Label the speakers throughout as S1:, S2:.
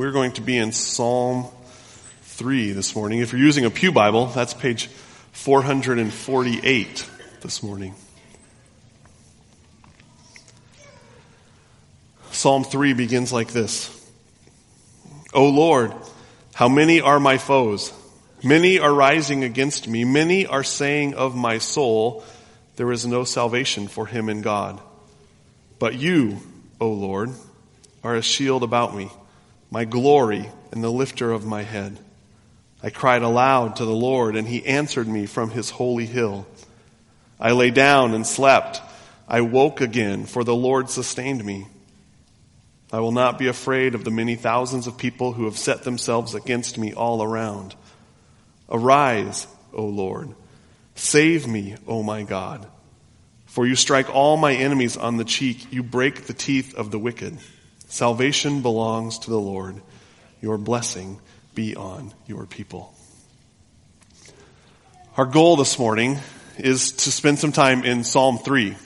S1: We're going to be in Psalm 3 this morning. If you're using a Pew Bible, that's page 448 this morning. Psalm 3 begins like this. O Lord, how many are my foes? Many are rising against me. Many are saying of my soul, there is no salvation for him in God. But you, O Lord, are a shield about me, my glory and the lifter of my head. I cried aloud to the Lord and he answered me from his holy hill. I lay down and slept. I woke again for the Lord sustained me. I will not be afraid of the many thousands of people who have set themselves against me all around. Arise, O Lord. Save me, O my God. For you strike all my enemies on the cheek. You break the teeth of the wicked. Salvation belongs to the Lord. Your blessing be on your people. Our goal this morning is to spend some time in Psalm 3.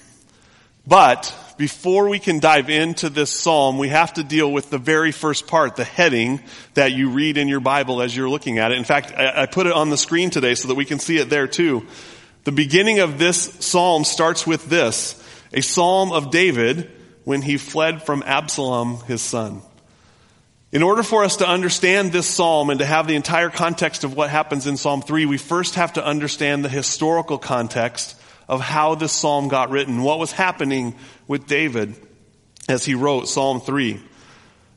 S1: But before we can dive into this psalm, we have to deal with the very first part, the heading that you read in your Bible as you're looking at it. In fact, I put it on the screen today so that we can see it there too. The beginning of this psalm starts with this, a psalm of David when he fled from Absalom, his son. In order for us to understand this psalm and to have the entire context of what happens in Psalm 3, we first have to understand the historical context of how this psalm got written, what was happening with David as he wrote Psalm 3.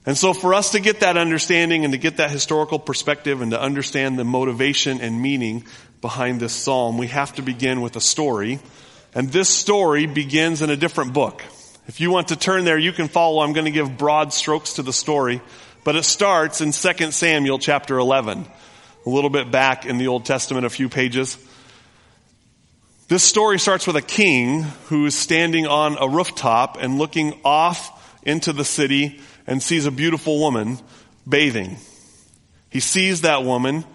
S1: And so for us to get that understanding and to get that historical perspective and to understand the motivation and meaning behind this psalm, we have to begin with a story. And this story begins in a different book. If you want to turn there, you can follow. I'm going to give broad strokes to the story, but it starts in 2 Samuel chapter 11, a little bit back in the Old Testament, a few pages. This story starts with a king who is standing on a rooftop and looking off into the city and sees a beautiful woman bathing. He sees that woman.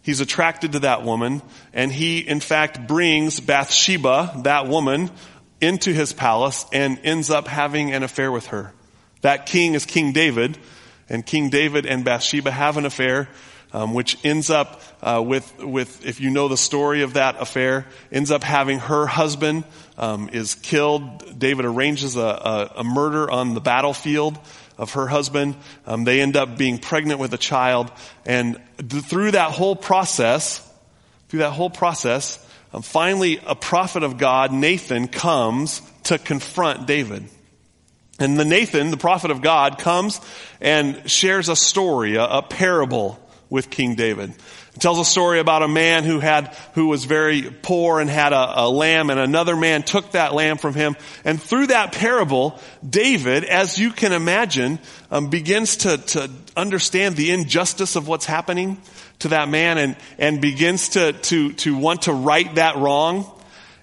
S1: He's attracted to that woman and he in fact brings Bathsheba, that woman, into his palace and ends up having an affair with her. That king is King David and King David and Bathsheba have an affair um, which ends up uh, with with if you know the story of that affair, ends up having her husband um, is killed. David arranges a, a, a, murder on the battlefield of her husband. Um, they end up being pregnant with a child, and th- through that whole process, through that whole process, finally a prophet of God, Nathan, comes to confront David. And the Nathan, the prophet of God, comes and shares a story, a, a parable with King David. It tells a story about a man who had, who was very poor and had a, a, lamb and another man took that lamb from him. And through that parable, David, as you can imagine, um, begins to, to understand the injustice of what's happening to that man and, and begins to, to, to want to right that wrong.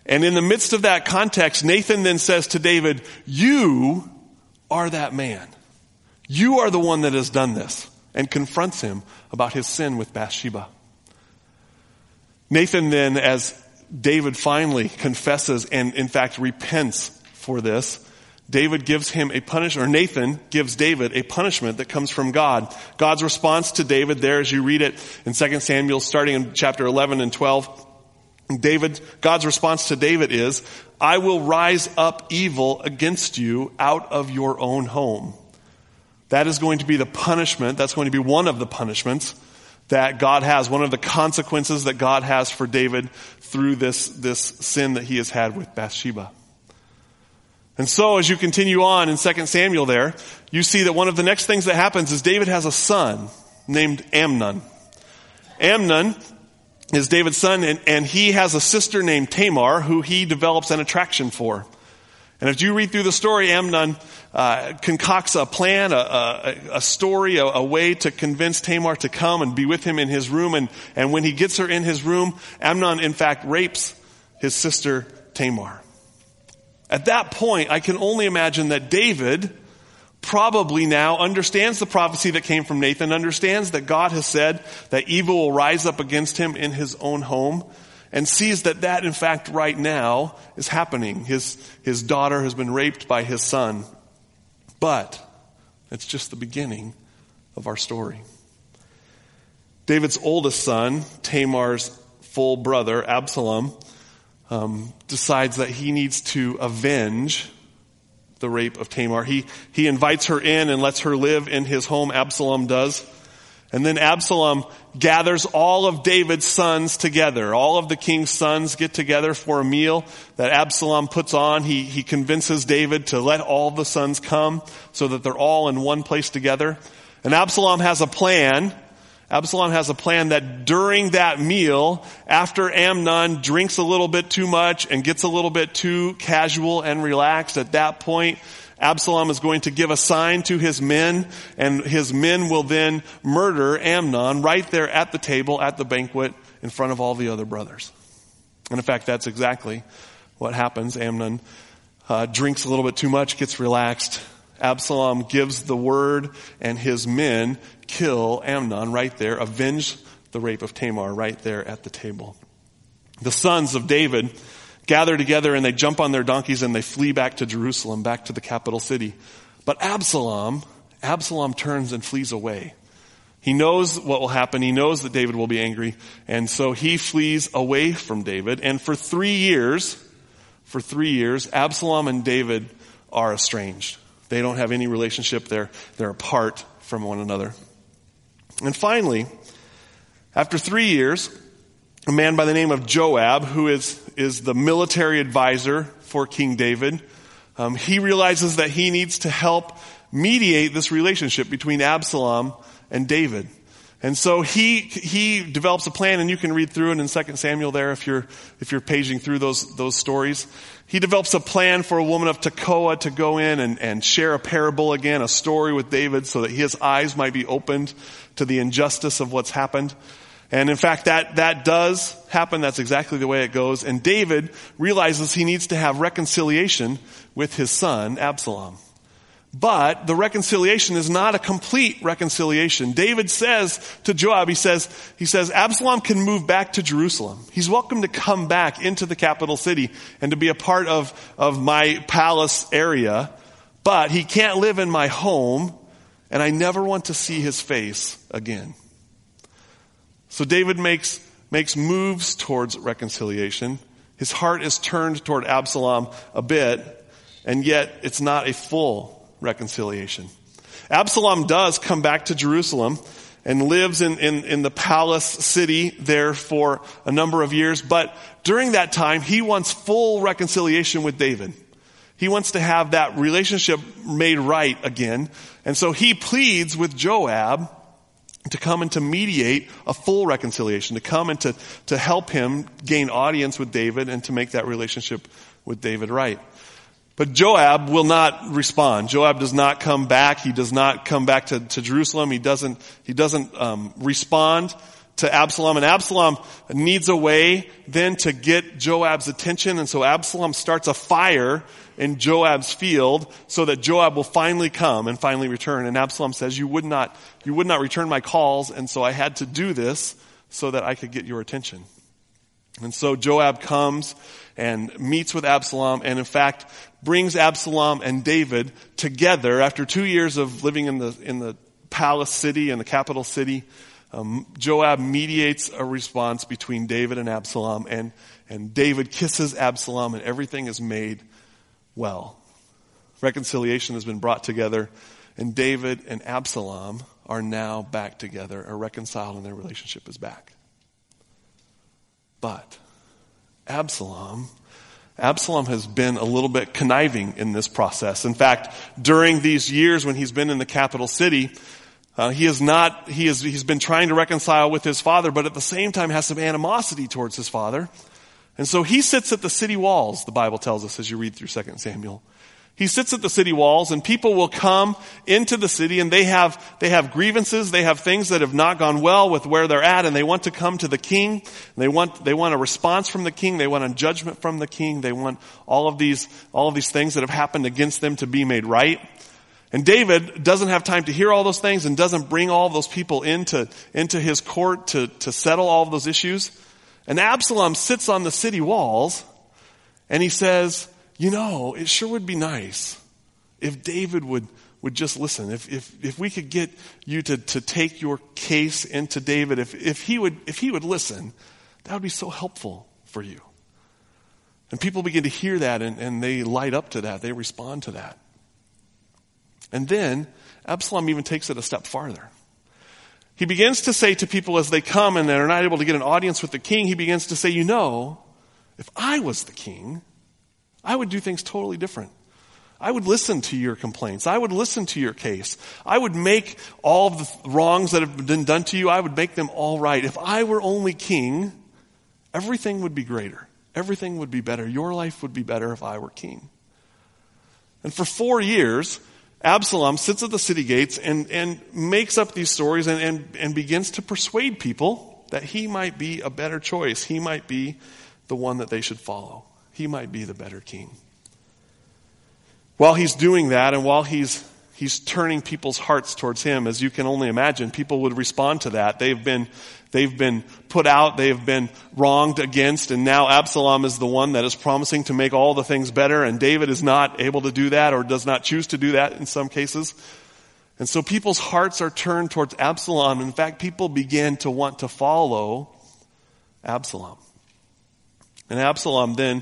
S1: And in the midst of that context, Nathan then says to David, you are that man. You are the one that has done this and confronts him about his sin with Bathsheba. Nathan then, as David finally confesses and in fact repents for this, David gives him a punishment, or Nathan gives David a punishment that comes from God. God's response to David there, as you read it in 2 Samuel, starting in chapter 11 and 12, David, God's response to David is, I will rise up evil against you out of your own home. That is going to be the punishment. That's going to be one of the punishments that God has, one of the consequences that God has for David through this, this sin that he has had with Bathsheba. And so as you continue on in 2 Samuel there, you see that one of the next things that happens is David has a son named Amnon. Amnon is David's son and, and he has a sister named Tamar who he develops an attraction for. And if you read through the story, Amnon uh, concocts a plan, a, a, a story, a, a, way to convince Tamar to come and be with him in his room. And, and when he gets her in his room, Amnon, in fact, rapes his sister Tamar. At that point, I can only imagine that David probably now understands the prophecy that came from Nathan, understands that God has said that evil will rise up against him in his own home and sees that that in fact right now is happening. His, his daughter has been raped by his son. But it's just the beginning of our story. David's oldest son, Tamar's full brother, Absalom, um, decides that he needs to avenge the rape of Tamar. He, he invites her in and lets her live in his home, Absalom does. And then Absalom gathers all of David's sons together. All of the king's sons get together for a meal that Absalom puts on. He, he convinces David to let all the sons come so that they're all in one place together. And Absalom has a plan. Absalom has a plan that during that meal, after Amnon drinks a little bit too much and gets a little bit too casual and relaxed, at that point, Absalom is going to give a sign to his men, and his men will then murder Amnon right there at the table at the banquet in front of all the other brothers. And in fact, that's exactly what happens. Amnon uh, drinks a little bit too much, gets relaxed. Absalom gives the word, and his men kill Amnon right there, avenge the rape of Tamar right there at the table. The sons of David gather together and they jump on their donkeys and they flee back to Jerusalem, back to the capital city. But Absalom, Absalom turns and flees away. He knows what will happen. He knows that David will be angry. And so he flees away from David. And for three years, for three years, Absalom and David are estranged. They don't have any relationship. They're, they're apart from one another. And finally, after three years, a man by the name of Joab, who is, is the military advisor for King David, um, he realizes that he needs to help mediate this relationship between Absalom and David. And so he, he develops a plan and you can read through it in 2 Samuel there if you're, if you're paging through those, those stories. He develops a plan for a woman of Tekoa to go in and, and share a parable again, a story with David so that his eyes might be opened to the injustice of what's happened. And in fact, that, that does happen. That's exactly the way it goes. And David realizes he needs to have reconciliation with his son, Absalom. But the reconciliation is not a complete reconciliation. David says to Joab, he says, he says, Absalom can move back to Jerusalem. He's welcome to come back into the capital city and to be a part of, of my palace area, but he can't live in my home and I never want to see his face again. So David makes, makes moves towards reconciliation. His heart is turned toward Absalom a bit, and yet it's not a full reconciliation. Absalom does come back to Jerusalem and lives in, in, in the palace city there for a number of years, but during that time, he wants full reconciliation with David. He wants to have that relationship made right again. And so he pleads with Joab to come and to mediate a full reconciliation, to come and to, to help him gain audience with David and to make that relationship with David right. But Joab will not respond. Joab does not come back. He does not come back to, to Jerusalem. He doesn't, he doesn't um, respond to Absalom. And Absalom needs a way then to get Joab's attention. And so Absalom starts a fire in Joab's field so that Joab will finally come and finally return. And Absalom says, you would not, you would not return my calls. And so I had to do this so that I could get your attention. And so Joab comes and meets with Absalom and in fact brings Absalom and David together after two years of living in the, in the palace city and the capital city. Um, Joab mediates a response between David and Absalom and, and David kisses Absalom and everything is made well. Reconciliation has been brought together, and David and Absalom are now back together, are reconciled, and their relationship is back. But Absalom, Absalom has been a little bit conniving in this process. In fact, during these years when he's been in the capital city, uh, he is not, he is, he's been trying to reconcile with his father, but at the same time has some animosity towards his father. And so he sits at the city walls, the Bible tells us as you read through 2 Samuel. He sits at the city walls and people will come into the city and they have, they have grievances, they have things that have not gone well with where they're at and they want to come to the king. They want, they want a response from the king, they want a judgment from the king, they want all of these, all of these things that have happened against them to be made right. And David doesn't have time to hear all those things and doesn't bring all those people into, into his court to, to settle all of those issues. And Absalom sits on the city walls and he says, you know, it sure would be nice if David would, would just listen, if, if, if we could get you to, to take your case into David, if, if, he would, if he would listen, that would be so helpful for you. And people begin to hear that and, and they light up to that. They respond to that. And then Absalom even takes it a step farther. He begins to say to people as they come and they're not able to get an audience with the king, he begins to say, You know, if I was the king, I would do things totally different. I would listen to your complaints. I would listen to your case. I would make all the wrongs that have been done to you, I would make them all right. If I were only king, everything would be greater. Everything would be better. Your life would be better if I were king. And for four years, Absalom sits at the city gates and, and makes up these stories and, and, and begins to persuade people that he might be a better choice. He might be the one that they should follow. He might be the better king. While he's doing that and while he's he's turning people's hearts towards him, as you can only imagine, people would respond to that. They've been They've been put out, they have been wronged against, and now Absalom is the one that is promising to make all the things better, and David is not able to do that or does not choose to do that in some cases. And so people's hearts are turned towards Absalom. In fact, people begin to want to follow Absalom. And Absalom then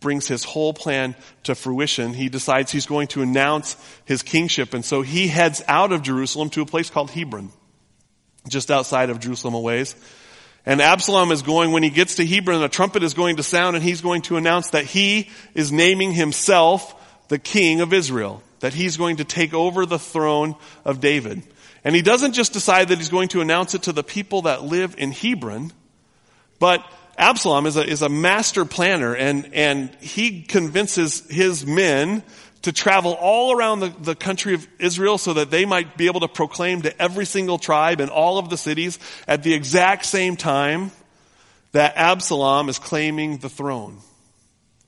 S1: brings his whole plan to fruition. He decides he's going to announce his kingship, and so he heads out of Jerusalem to a place called Hebron just outside of Jerusalem a ways. And Absalom is going, when he gets to Hebron, a trumpet is going to sound and he's going to announce that he is naming himself the king of Israel. That he's going to take over the throne of David. And he doesn't just decide that he's going to announce it to the people that live in Hebron, but Absalom is a, is a master planner and, and he convinces his men to travel all around the, the country of Israel so that they might be able to proclaim to every single tribe in all of the cities at the exact same time that Absalom is claiming the throne.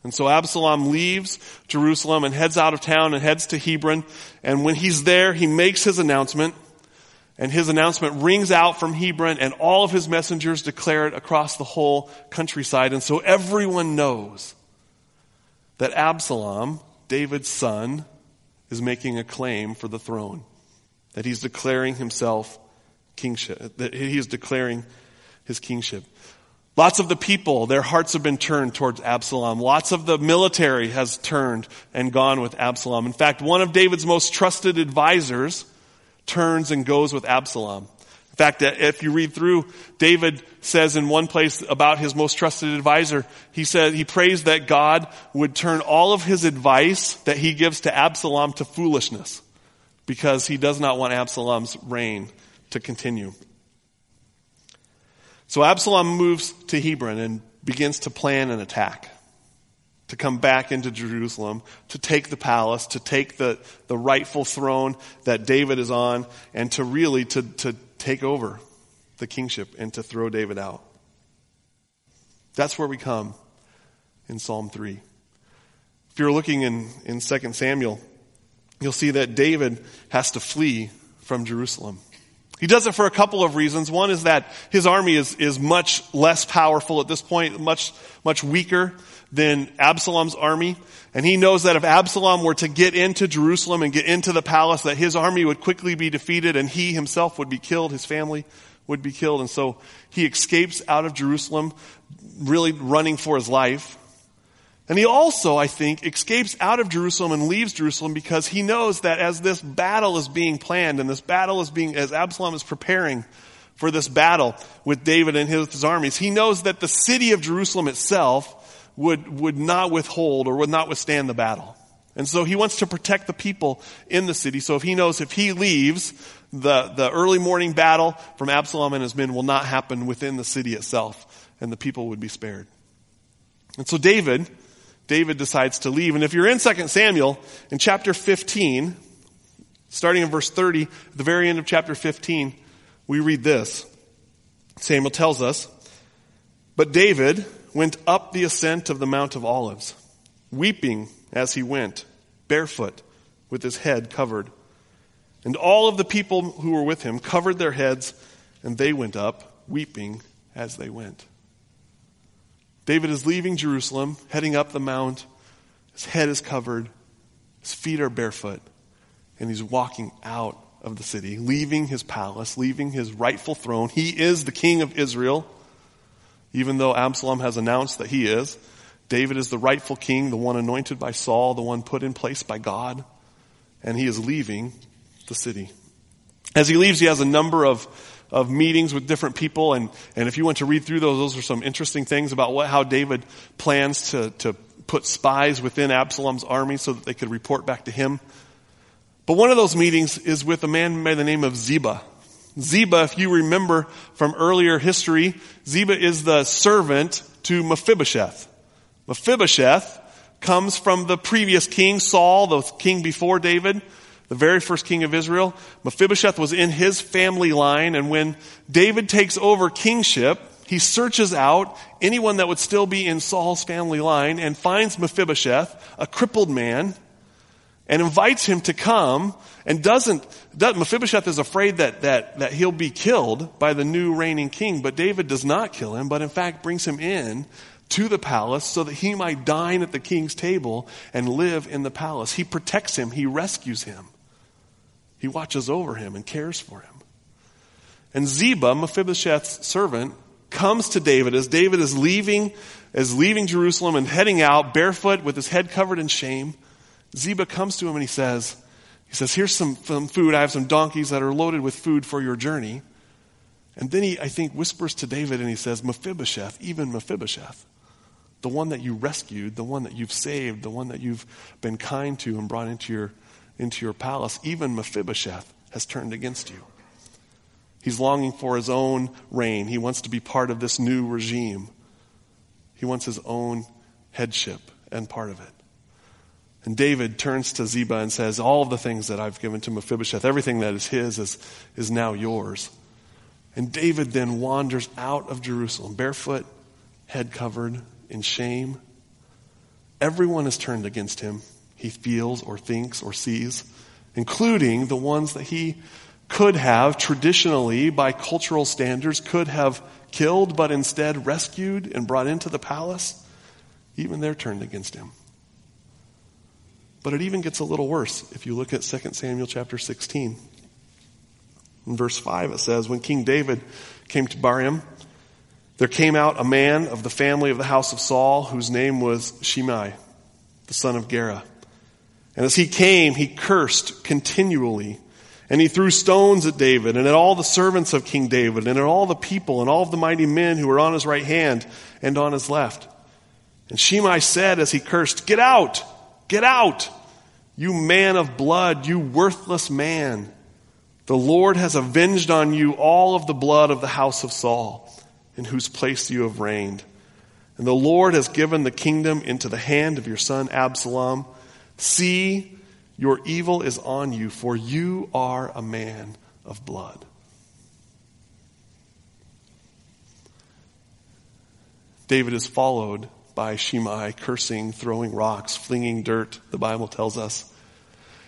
S1: And so Absalom leaves Jerusalem and heads out of town and heads to Hebron. And when he's there, he makes his announcement. And his announcement rings out from Hebron and all of his messengers declare it across the whole countryside. And so everyone knows that Absalom David's son is making a claim for the throne, that he's declaring himself kingship, that he is declaring his kingship. Lots of the people, their hearts have been turned towards Absalom. Lots of the military has turned and gone with Absalom. In fact, one of David's most trusted advisors turns and goes with Absalom In fact, if you read through, David says in one place about his most trusted advisor, he said, he prays that God would turn all of his advice that he gives to Absalom to foolishness because he does not want Absalom's reign to continue. So Absalom moves to Hebron and begins to plan an attack to come back into Jerusalem, to take the palace, to take the, the rightful throne that David is on, and to really to, to take over the kingship and to throw David out. That's where we come in Psalm 3. If you're looking in, in 2 Samuel, you'll see that David has to flee from Jerusalem. He does it for a couple of reasons. One is that his army is, is much less powerful at this point, much, much weaker than Absalom's army. And he knows that if Absalom were to get into Jerusalem and get into the palace, that his army would quickly be defeated and he himself would be killed, his family would be killed. And so he escapes out of Jerusalem, really running for his life. And he also, I think, escapes out of Jerusalem and leaves Jerusalem because he knows that as this battle is being planned and this battle is being, as Absalom is preparing for this battle with David and his, his armies, he knows that the city of Jerusalem itself would, would not withhold or would not withstand the battle. And so he wants to protect the people in the city. So if he knows if he leaves, the, the early morning battle from Absalom and his men will not happen within the city itself, and the people would be spared. And so David, David decides to leave. And if you're in 2 Samuel, in chapter 15, starting in verse 30, at the very end of chapter 15, we read this. Samuel tells us, But David, went up the ascent of the Mount of Olives, weeping as he went, barefoot, with his head covered. And all of the people who were with him covered their heads, and they went up, weeping as they went. David is leaving Jerusalem, heading up the mount. His head is covered, his feet are barefoot, and he's walking out of the city, leaving his palace, leaving his rightful throne. He is the king of Israel, even though Absalom has announced that he is. David is the rightful king, the one anointed by Saul, the one put in place by God, and he is leaving the city. As he leaves, he has a number of, of meetings with different people, and, and if you want to read through those, those are some interesting things about what, how David plans to, to put spies within Absalom's army so that they could report back to him. But one of those meetings is with a man by the name of Ziba. Ziba, if you remember from earlier history, Ziba is the servant to Mephibosheth. Mephibosheth comes from the previous king, Saul, the king before David, the very first king of Israel. Mephibosheth was in his family line, and when David takes over kingship, he searches out anyone that would still be in Saul's family line and finds Mephibosheth, a crippled man, and invites him to come and doesn't, doesn't, Mephibosheth is afraid that, that, that he'll be killed by the new reigning king, but David does not kill him, but in fact brings him in to the palace so that he might dine at the king's table and live in the palace. He protects him. He rescues him. He watches over him and cares for him. And Ziba, Mephibosheth's servant, comes to David as David is leaving, is leaving Jerusalem and heading out barefoot with his head covered in shame. Ziba comes to him and he says, he says, here's some, some food. I have some donkeys that are loaded with food for your journey. And then he, I think, whispers to David and he says, Mephibosheth, even Mephibosheth, the one that you rescued, the one that you've saved, the one that you've been kind to and brought into your, into your palace, even Mephibosheth has turned against you. He's longing for his own reign. He wants to be part of this new regime. He wants his own headship and part of it. And David turns to Ziba and says, All the things that I've given to Mephibosheth, everything that is his, is, is now yours. And David then wanders out of Jerusalem, barefoot, head covered, in shame. Everyone is turned against him, he feels or thinks or sees, including the ones that he could have traditionally, by cultural standards, could have killed, but instead rescued and brought into the palace. Even they're turned against him. But it even gets a little worse if you look at 2 Samuel chapter 16. In verse 5 it says, When King David came to Bahurim, there came out a man of the family of the house of Saul whose name was Shimei, the son of Gera. And as he came, he cursed continually. And he threw stones at David and at all the servants of King David and at all the people and all of the mighty men who were on his right hand and on his left. And Shimei said as he cursed, Get out! Get out! You man of blood, you worthless man. The Lord has avenged on you all of the blood of the house of Saul, in whose place you have reigned. And the Lord has given the kingdom into the hand of your son Absalom. See, your evil is on you, for you are a man of blood. David is followed by Shimei, cursing, throwing rocks, flinging dirt, the Bible tells us.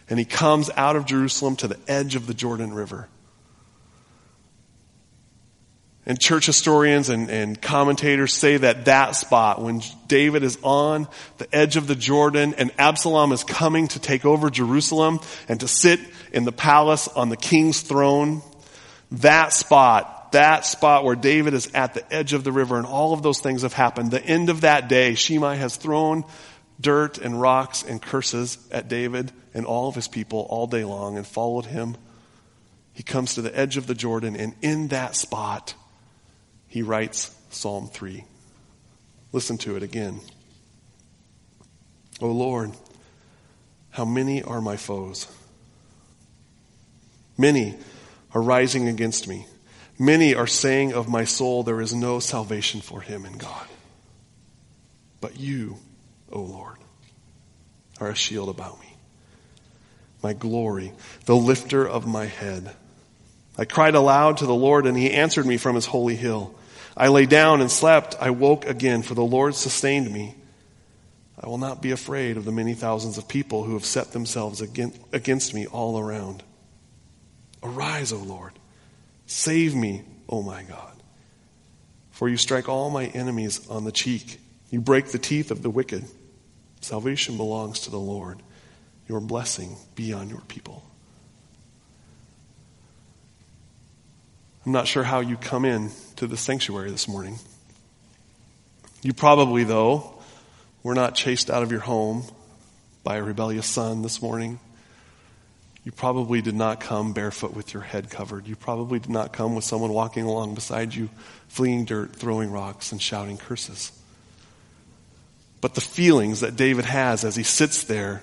S1: And he comes out of Jerusalem to the edge of the Jordan River. And church historians and, and, commentators say that that spot, when David is on the edge of the Jordan and Absalom is coming to take over Jerusalem and to sit in the palace on the king's throne, that spot that spot where David is at the edge of the river and all of those things have happened. The end of that day, Shimei has thrown dirt and rocks and curses at David and all of his people all day long and followed him. He comes to the edge of the Jordan and in that spot, he writes Psalm 3. Listen to it again. O Lord, how many are my foes? Many are rising against me. Many are saying of my soul, there is no salvation for him in God. But you, O Lord, are a shield about me, my glory, the lifter of my head. I cried aloud to the Lord, and he answered me from his holy hill. I lay down and slept. I woke again, for the Lord sustained me. I will not be afraid of the many thousands of people who have set themselves against me all around. Arise, O Lord. Save me, O oh my God. For you strike all my enemies on the cheek, you break the teeth of the wicked. Salvation belongs to the Lord. Your blessing be on your people. I'm not sure how you come in to the sanctuary this morning. You probably, though, were not chased out of your home by a rebellious son this morning. You probably did not come barefoot with your head covered. You probably did not come with someone walking along beside you, fleeing dirt, throwing rocks, and shouting curses. But the feelings that David has as he sits there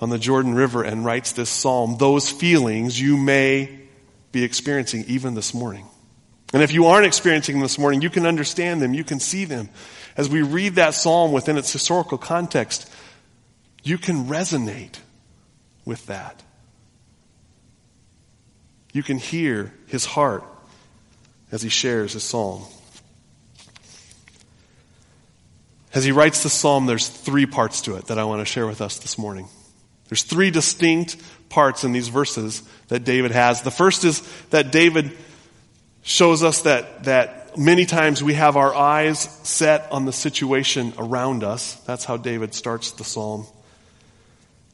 S1: on the Jordan River and writes this psalm, those feelings you may be experiencing even this morning. And if you aren't experiencing them this morning, you can understand them, you can see them. As we read that psalm within its historical context, you can resonate with that. You can hear his heart as he shares his psalm. As he writes the psalm, there's three parts to it that I want to share with us this morning. There's three distinct parts in these verses that David has. The first is that David shows us that, that many times we have our eyes set on the situation around us. That's how David starts the psalm.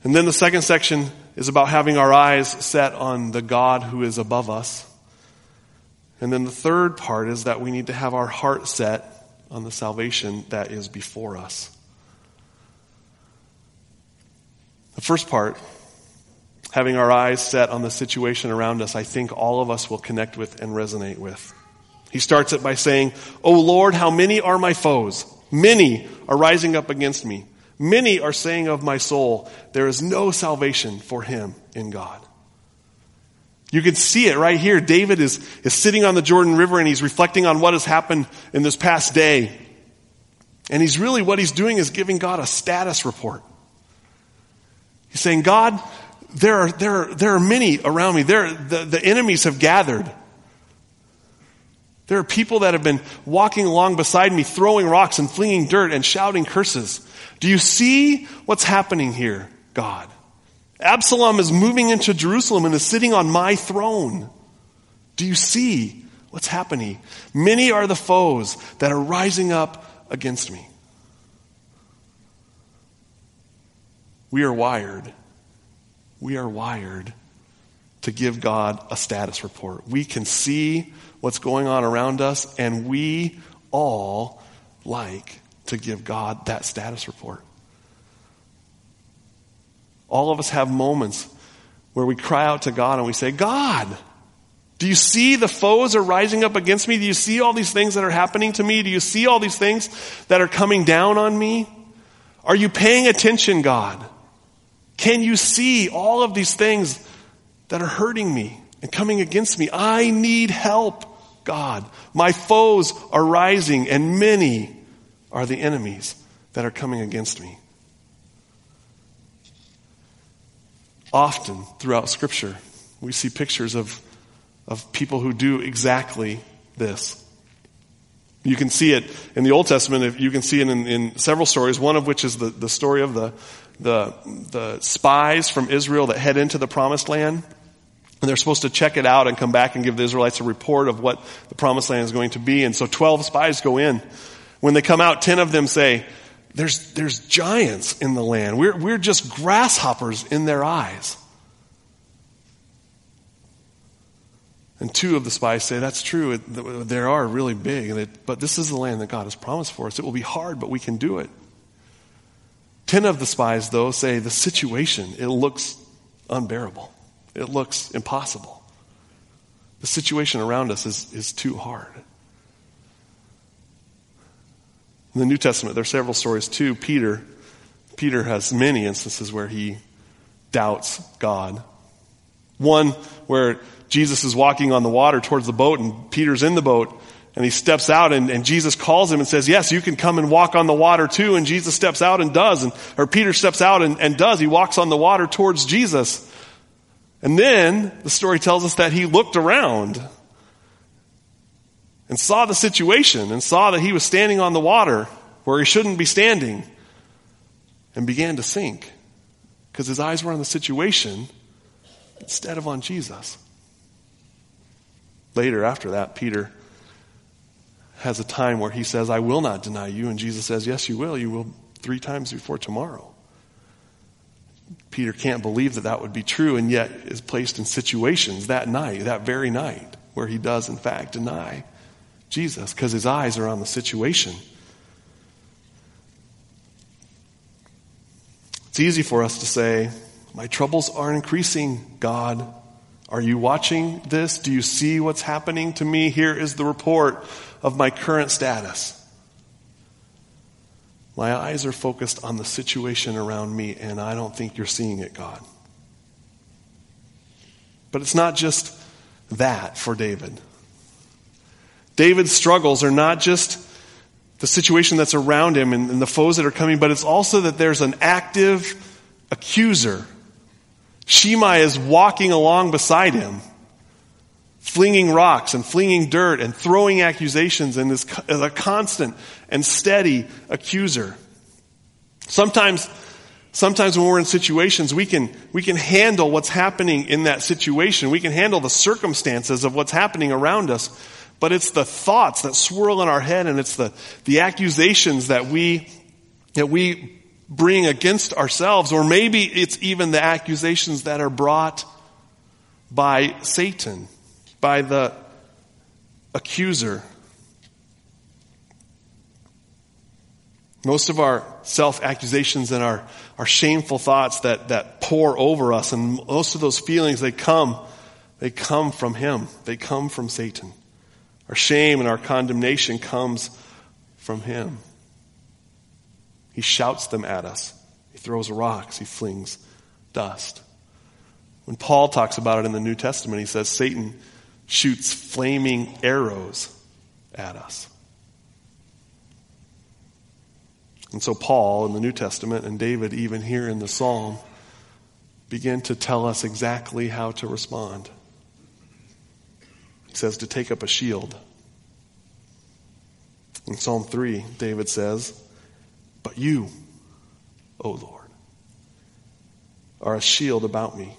S1: And then the second section is about having our eyes set on the God who is above us. And then the third part is that we need to have our heart set on the salvation that is before us. The first part, having our eyes set on the situation around us, I think all of us will connect with and resonate with. He starts it by saying, O Lord, how many are my foes? Many are rising up against me. Many are saying of my soul, there is no salvation for him in God. You can see it right here. David is, is sitting on the Jordan River and he's reflecting on what has happened in this past day. And he's really, what he's doing is giving God a status report. He's saying, God, there are, there are, there are many around me. There, the, the enemies have gathered. There are people that have been walking along beside me, throwing rocks and flinging dirt and shouting curses. Do you see what's happening here, God? Absalom is moving into Jerusalem and is sitting on my throne. Do you see what's happening? Many are the foes that are rising up against me. We are wired. We are wired to give God a status report. We can see what's going on around us, and we all like to give God that status report. All of us have moments where we cry out to God and we say, God, do you see the foes are rising up against me? Do you see all these things that are happening to me? Do you see all these things that are coming down on me? Are you paying attention, God? Can you see all of these things that are hurting me and coming against me? I need help, God. My foes are rising and many are the enemies that are coming against me. Often throughout scripture, we see pictures of, of people who do exactly this. You can see it in the Old Testament. You can see it in, in several stories. One of which is the, the story of the, the, the spies from Israel that head into the promised land. And they're supposed to check it out and come back and give the Israelites a report of what the promised land is going to be. And so 12 spies go in. When they come out, 10 of them say, there's, there's giants in the land. We're, we're just grasshoppers in their eyes. And two of the spies say, That's true. They are really big, but this is the land that God has promised for us. It will be hard, but we can do it. Ten of the spies, though, say the situation, it looks unbearable. It looks impossible. The situation around us is, is too hard. In the New Testament, there are several stories too. Peter, Peter has many instances where he doubts God. One where Jesus is walking on the water towards the boat and Peter's in the boat and he steps out and, and, Jesus calls him and says, yes, you can come and walk on the water too. And Jesus steps out and does. And, or Peter steps out and, and does. He walks on the water towards Jesus. And then the story tells us that he looked around and saw the situation and saw that he was standing on the water where he shouldn't be standing and began to sink because his eyes were on the situation instead of on Jesus. Later, after that, Peter has a time where he says, I will not deny you. And Jesus says, Yes, you will. You will three times before tomorrow. Peter can't believe that that would be true and yet is placed in situations that night, that very night, where he does, in fact, deny Jesus because his eyes are on the situation. It's easy for us to say, My troubles are increasing, God. Are you watching this? Do you see what's happening to me? Here is the report of my current status. My eyes are focused on the situation around me, and I don't think you're seeing it, God. But it's not just that for David. David's struggles are not just the situation that's around him and, and the foes that are coming, but it's also that there's an active accuser. Shimei is walking along beside him, flinging rocks and flinging dirt and throwing accusations and is a constant and steady accuser. Sometimes, sometimes when we're in situations, we can, we can handle what's happening in that situation. We can handle the circumstances of what's happening around us. But it's the thoughts that swirl in our head and it's the, the accusations that we, that we bring against ourselves, or maybe it's even the accusations that are brought by Satan, by the accuser. Most of our self accusations and our, our shameful thoughts that, that pour over us, and most of those feelings, they come, they come from Him. They come from Satan. Our shame and our condemnation comes from Him. He shouts them at us. He throws rocks. He flings dust. When Paul talks about it in the New Testament, he says Satan shoots flaming arrows at us. And so, Paul in the New Testament and David, even here in the Psalm, begin to tell us exactly how to respond. He says to take up a shield. In Psalm 3, David says, But you, O Lord, are a shield about me.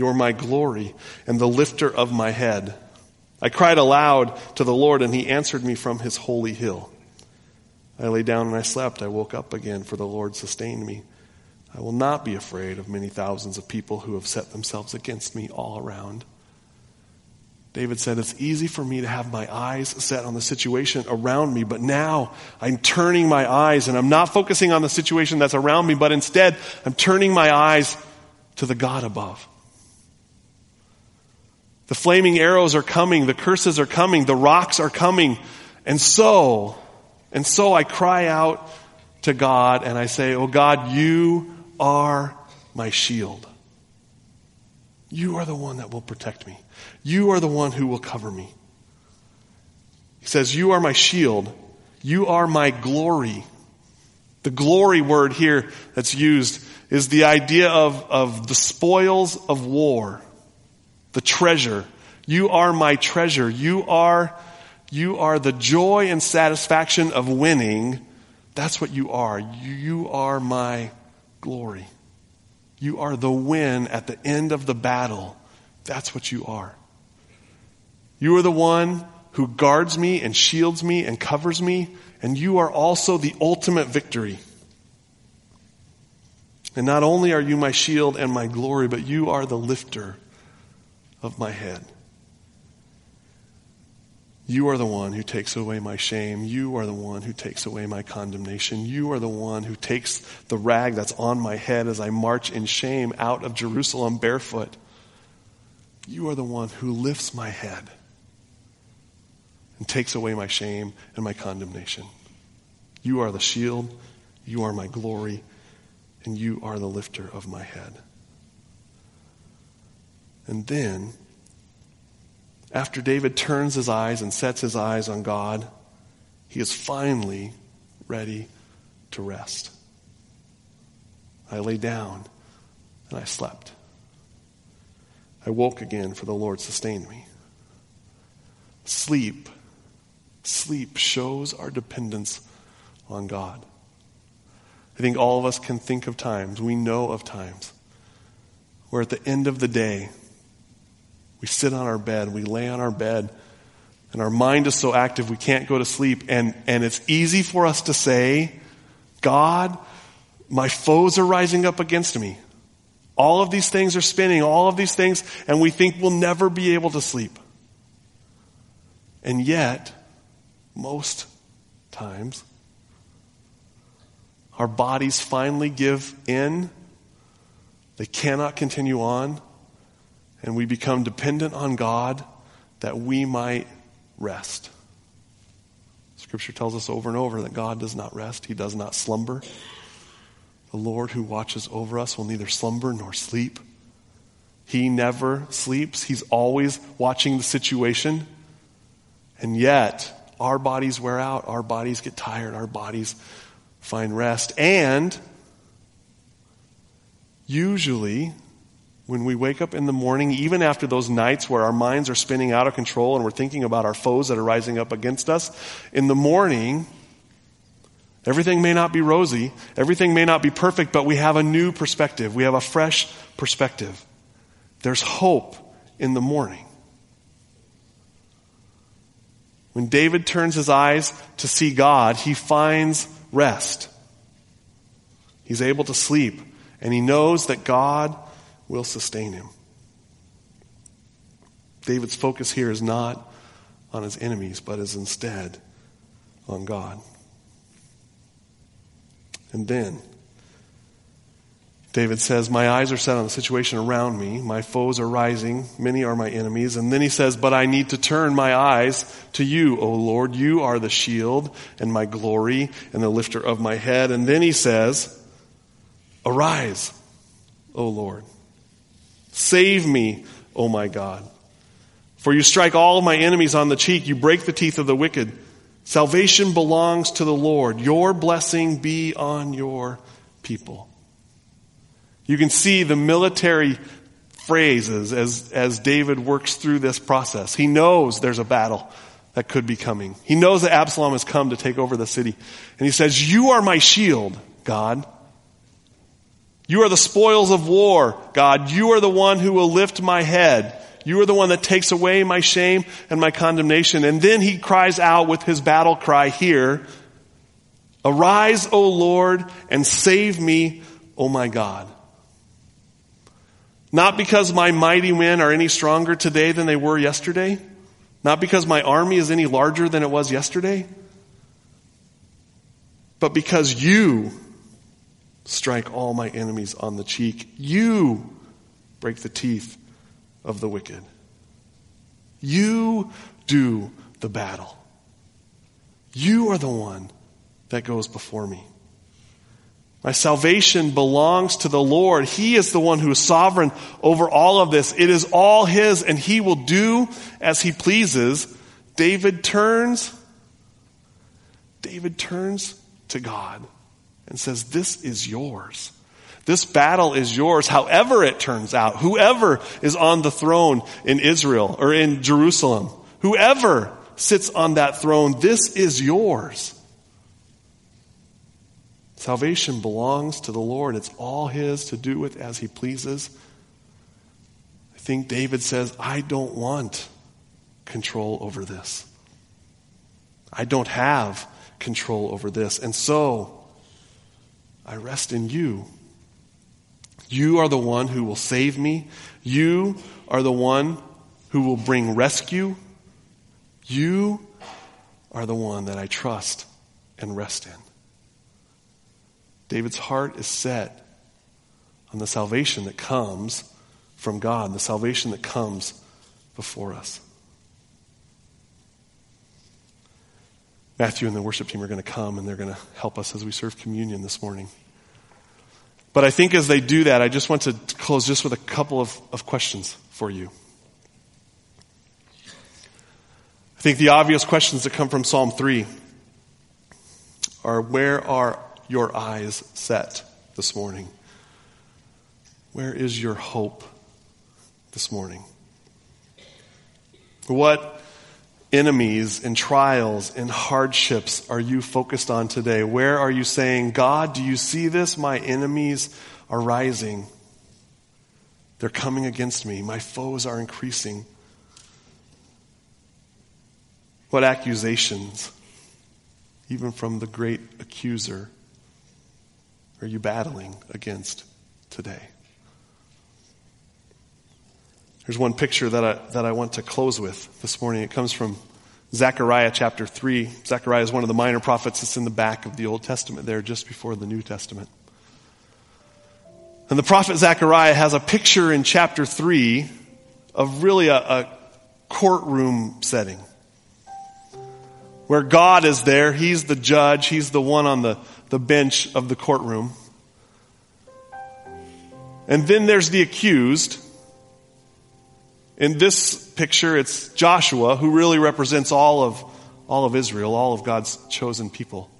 S1: You're my glory and the lifter of my head. I cried aloud to the Lord, and he answered me from his holy hill. I lay down and I slept. I woke up again, for the Lord sustained me. I will not be afraid of many thousands of people who have set themselves against me all around. David said, It's easy for me to have my eyes set on the situation around me, but now I'm turning my eyes and I'm not focusing on the situation that's around me, but instead I'm turning my eyes to the God above. The flaming arrows are coming, the curses are coming, the rocks are coming, and so, and so I cry out to God and I say, Oh God, you are my shield. You are the one that will protect me. You are the one who will cover me. He says, You are my shield. You are my glory. The glory word here that's used is the idea of, of the spoils of war, the treasure. You are my treasure. You are, you are the joy and satisfaction of winning. That's what you are. You, you are my glory. You are the win at the end of the battle. That's what you are. You are the one who guards me and shields me and covers me, and you are also the ultimate victory. And not only are you my shield and my glory, but you are the lifter of my head. You are the one who takes away my shame. You are the one who takes away my condemnation. You are the one who takes the rag that's on my head as I march in shame out of Jerusalem barefoot. You are the one who lifts my head and takes away my shame and my condemnation. You are the shield, you are my glory, and you are the lifter of my head. And then, after David turns his eyes and sets his eyes on God, he is finally ready to rest. I lay down and I slept. I woke again, for the Lord sustained me. Sleep Sleep shows our dependence on God. I think all of us can think of times, we know of times, where at the end of the day, we sit on our bed, we lay on our bed, and our mind is so active we can't go to sleep. And, and it's easy for us to say, God, my foes are rising up against me. All of these things are spinning, all of these things, and we think we'll never be able to sleep. And yet, most times, our bodies finally give in. They cannot continue on. And we become dependent on God that we might rest. Scripture tells us over and over that God does not rest, He does not slumber. The Lord who watches over us will neither slumber nor sleep. He never sleeps, He's always watching the situation. And yet, our bodies wear out, our bodies get tired, our bodies find rest. And usually, when we wake up in the morning, even after those nights where our minds are spinning out of control and we're thinking about our foes that are rising up against us, in the morning, everything may not be rosy, everything may not be perfect, but we have a new perspective. We have a fresh perspective. There's hope in the morning. When David turns his eyes to see God, he finds rest. He's able to sleep, and he knows that God will sustain him. David's focus here is not on his enemies, but is instead on God. And then, David says, My eyes are set on the situation around me. My foes are rising. Many are my enemies. And then he says, But I need to turn my eyes to you, O Lord. You are the shield and my glory and the lifter of my head. And then he says, Arise, O Lord. Save me, O my God. For you strike all my enemies on the cheek. You break the teeth of the wicked. Salvation belongs to the Lord. Your blessing be on your people. You can see the military phrases as, as David works through this process. He knows there's a battle that could be coming. He knows that Absalom has come to take over the city. And he says, You are my shield, God. You are the spoils of war, God. You are the one who will lift my head. You are the one that takes away my shame and my condemnation. And then he cries out with his battle cry here, Arise, O Lord, and save me, O my God. Not because my mighty men are any stronger today than they were yesterday. Not because my army is any larger than it was yesterday. But because you strike all my enemies on the cheek. You break the teeth of the wicked. You do the battle. You are the one that goes before me. My salvation belongs to the Lord. He is the one who is sovereign over all of this. It is all His and He will do as He pleases. David turns, David turns to God and says, This is yours. This battle is yours, however it turns out. Whoever is on the throne in Israel or in Jerusalem, whoever sits on that throne, this is yours. Salvation belongs to the Lord. It's all His to do with as He pleases. I think David says, I don't want control over this. I don't have control over this. And so, I rest in you. You are the one who will save me. You are the one who will bring rescue. You are the one that I trust and rest in. David's heart is set on the salvation that comes from God, the salvation that comes before us. Matthew and the worship team are going to come and they're going to help us as we serve communion this morning. But I think as they do that, I just want to close just with a couple of, of questions for you. I think the obvious questions that come from Psalm 3 are where are your eyes set this morning? Where is your hope this morning? What enemies and trials and hardships are you focused on today? Where are you saying, God, do you see this? My enemies are rising. They're coming against me. My foes are increasing. What accusations, even from the great accuser, are you battling against today? There's one picture that I, that I want to close with this morning. It comes from Zechariah chapter 3. Zechariah is one of the minor prophets that's in the back of the Old Testament there, just before the New Testament. And the prophet Zechariah has a picture in chapter 3 of really a, a courtroom setting where God is there. He's the judge. He's the one on the, the bench of the courtroom. And then there's the accused. In this picture, it's Joshua, who really represents all of, all of Israel, all of God's chosen people,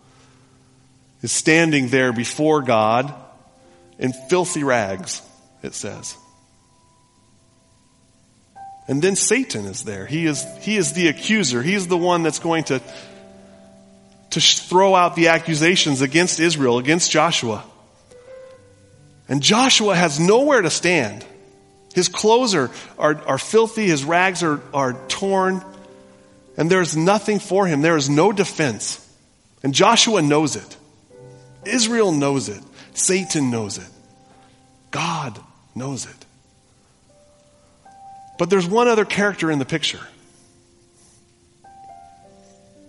S1: is standing there before God in filthy rags, it says. And then Satan is there. He is, he is the accuser. He's the one that's going to, to throw out the accusations against Israel, against Joshua. And Joshua has nowhere to stand. His clothes are, are, are filthy, his rags are, are torn, and there's nothing for him. There is no defense. And Joshua knows it. Israel knows it. Satan knows it. God knows it. But there's one other character in the picture.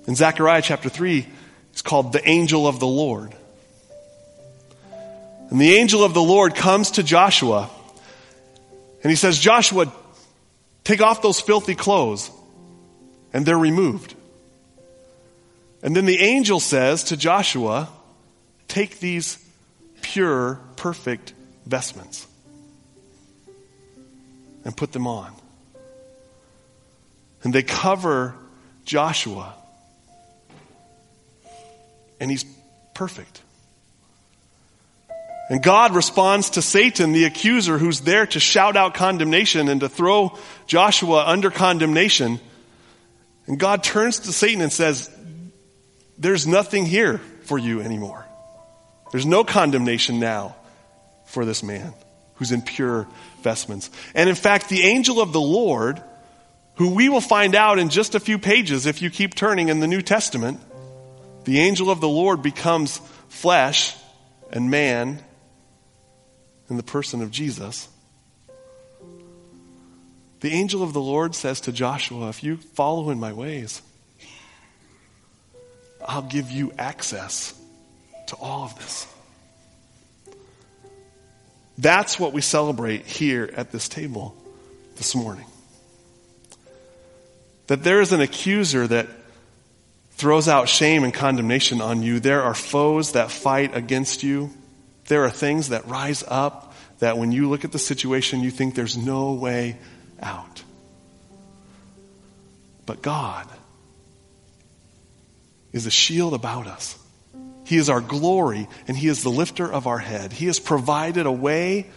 S1: In Zechariah chapter 3, it's called the angel of the Lord. And the angel of the Lord comes to Joshua and he says, Joshua, take off those filthy clothes. And they're removed. And then the angel says to Joshua, take these pure, perfect vestments and put them on. And they cover Joshua. And he's perfect. And God responds to Satan, the accuser, who's there to shout out condemnation and to throw Joshua under condemnation. And God turns to Satan and says, There's nothing here for you anymore. There's no condemnation now for this man who's in pure vestments. And in fact, the angel of the Lord who we will find out in just a few pages if you keep turning in the New Testament, the angel of the Lord becomes flesh and man in the person of Jesus. The angel of the Lord says to Joshua, If you follow in my ways, I'll give you access to all of this. That's what we celebrate here at this table this morning. That there is an accuser that throws out shame and condemnation on you. There are foes that fight against you. There are things that rise up that when you look at the situation, you think there's no way out. But God is a shield about us. He is our glory and He is the lifter of our head. He has provided a way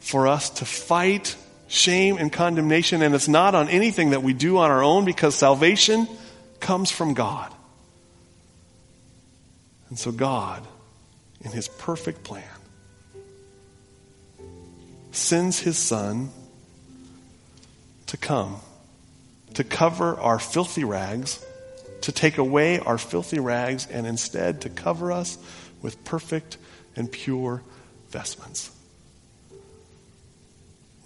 S1: for us to fight shame and condemnation, and it's not on anything that we do on our own because salvation comes from God. And so, God, in His perfect plan, sends His Son to come, to cover our filthy rags, to take away our filthy rags, and instead to cover us with perfect and pure vestments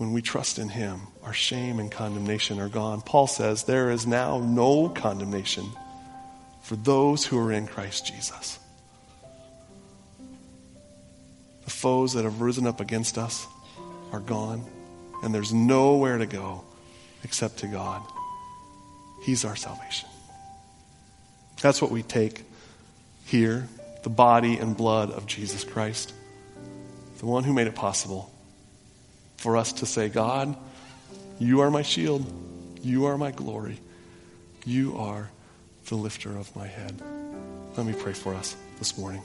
S1: when we trust in Him, our shame and condemnation are gone. Paul says, There is now no condemnation for those who are in Christ Jesus. Foes that have risen up against us are gone, and there's nowhere to go except to God. He's our salvation. That's what we take here the body and blood of Jesus Christ, the one who made it possible for us to say, God, you are my shield. You are my glory. You are the lifter of my head. Let me pray for us this morning.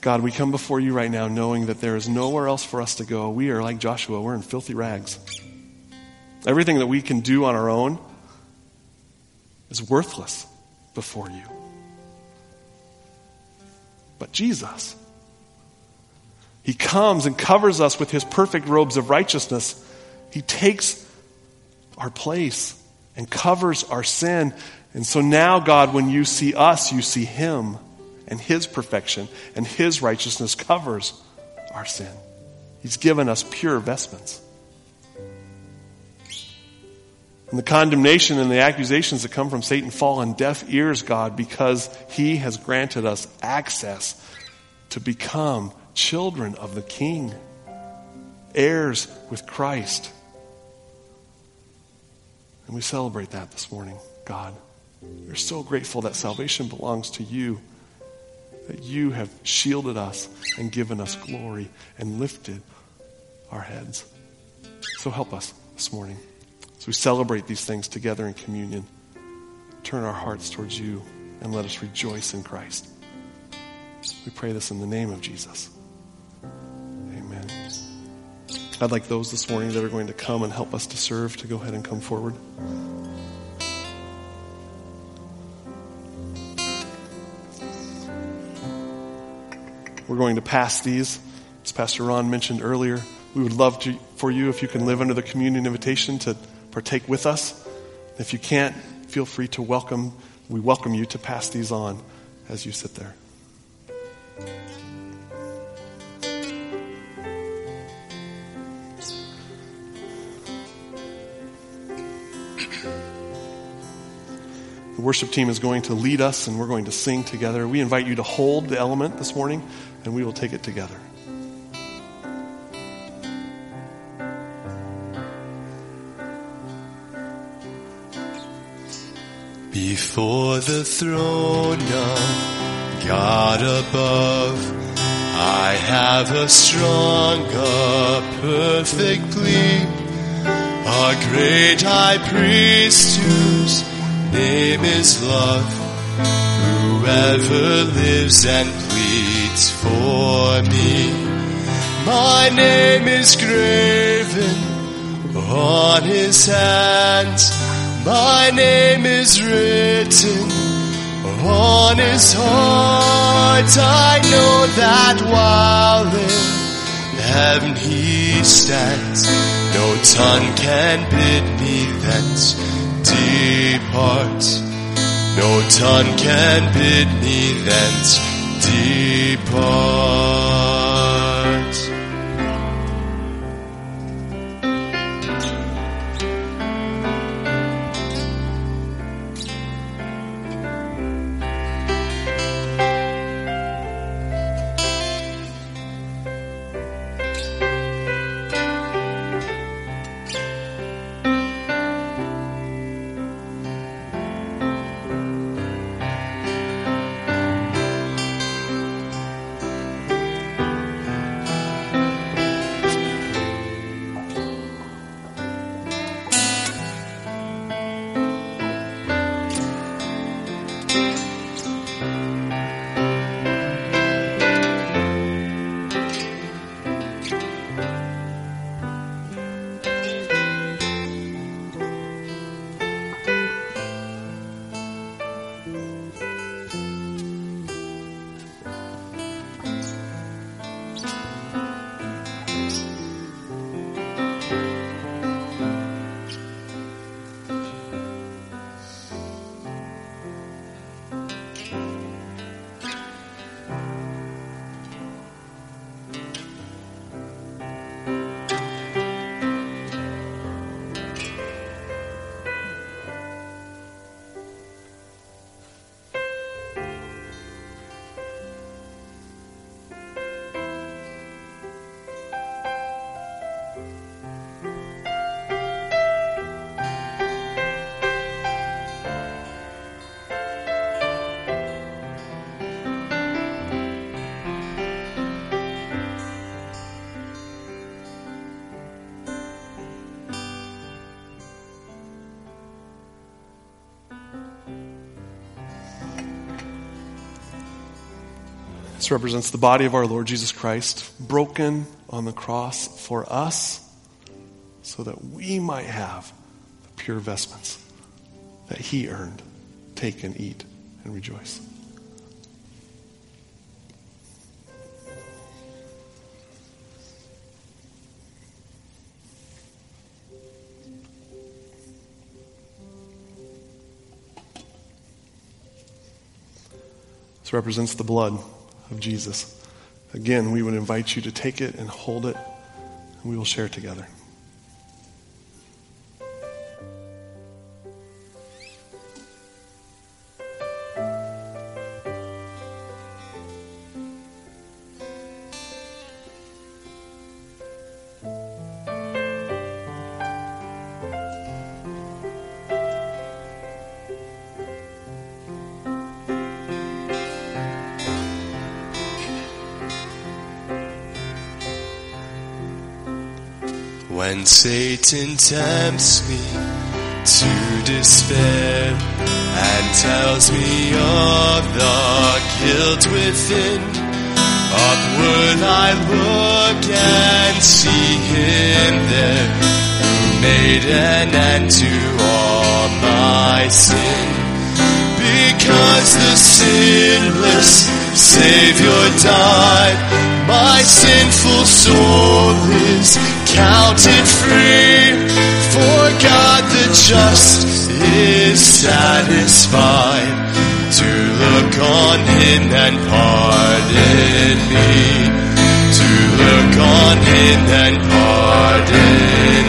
S1: God, we come before you right now knowing that there is nowhere else for us to go. We are like Joshua, we're in filthy rags. Everything that we can do on our own is worthless before you. But Jesus, he comes and covers us with his perfect robes of righteousness. He takes our place and covers our sin. And so now, God, when you see us, you see him and his perfection and his righteousness covers our sin. He's given us pure vestments. And the condemnation and the accusations that come from Satan fall on deaf ears, God, because he has granted us access to become children of the King, heirs with Christ. And we celebrate that this morning, God. We're so grateful that salvation belongs to you, that you have shielded us and given us glory and lifted our heads. So help us this morning. As we celebrate these things together in communion, turn our hearts towards you and let us rejoice in Christ. We pray this in the name of Jesus. Amen. I'd like those this morning that are going to come and help us to serve to go ahead and come forward. We're going to pass these, as Pastor Ron mentioned earlier. We would love to, for you if you can live under the communion invitation to partake with us. If you can't, feel free to welcome, we welcome you to pass these on as you sit there. The worship team is going to lead us and we're going to sing together. We invite you to hold the element this morning and we will take it together.
S2: Before the throne of God above, I have a strong, a perfect plea, a great high priest whose name is love, whoever lives and pleads for me. My name is graven on his hands. My name is written on his heart. I know that while in heaven he stands, no tongue can bid me thence depart. No tongue can bid me thence depart.
S1: This represents the body of our Lord Jesus Christ, broken on the cross for us, so that we might have the pure vestments that He earned. Take and eat and rejoice. This represents the blood of Jesus. Again, we would invite you to take it and hold it, and we will share together.
S2: Satan tempts me to despair and tells me of the guilt within, upward I look and see him there who made an end to all my sin. Because the sinless Savior died, my sinful soul is counted free. For God the just is satisfied to look on him and pardon me. To look on him and pardon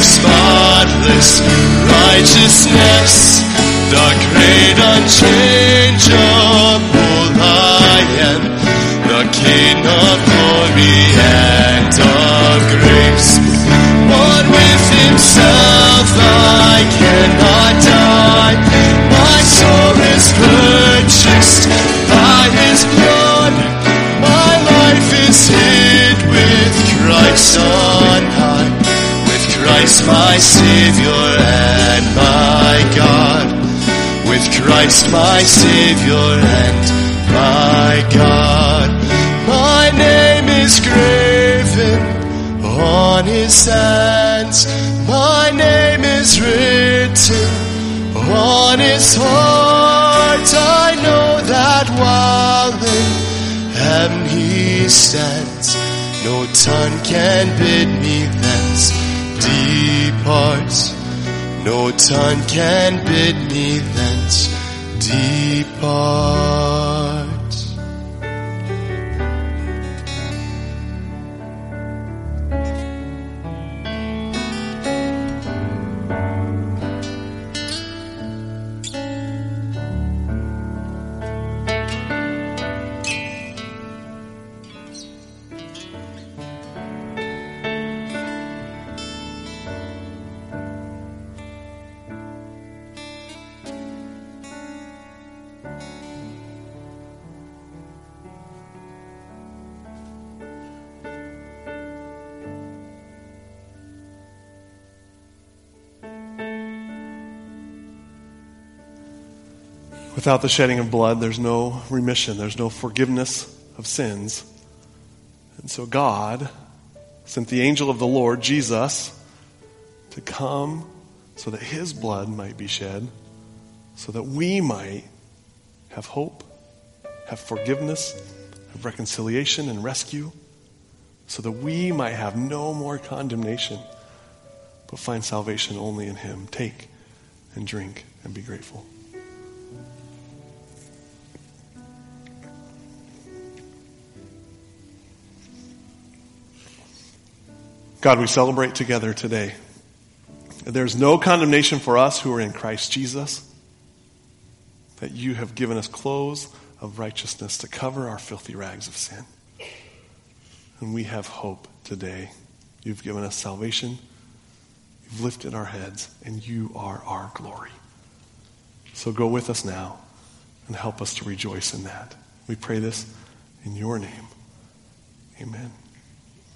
S2: perfect, spotless righteousness, the great unchangeable my Savior and my God, with Christ my Savior and my God. My name is graven on his hands, my name is written on his heart. I know that while in heaven he stands, no tongue can bid me No tongue can bid me thence depart.
S1: Without the shedding of blood, there's no remission, there's no forgiveness of sins. And so God sent the angel of the Lord, Jesus, to come so that his blood might be shed, so that we might have hope, have forgiveness, have reconciliation and rescue, so that we might have no more condemnation, but find salvation only in him. Take and drink and be grateful. God, we celebrate together today. There's no condemnation for us who are in Christ Jesus, that you have given us clothes of righteousness to cover our filthy rags of sin. And we have hope today. You've given us salvation, you've lifted our heads, and you are our glory. So go with us now and help us to rejoice in that. We pray this in your name. Amen.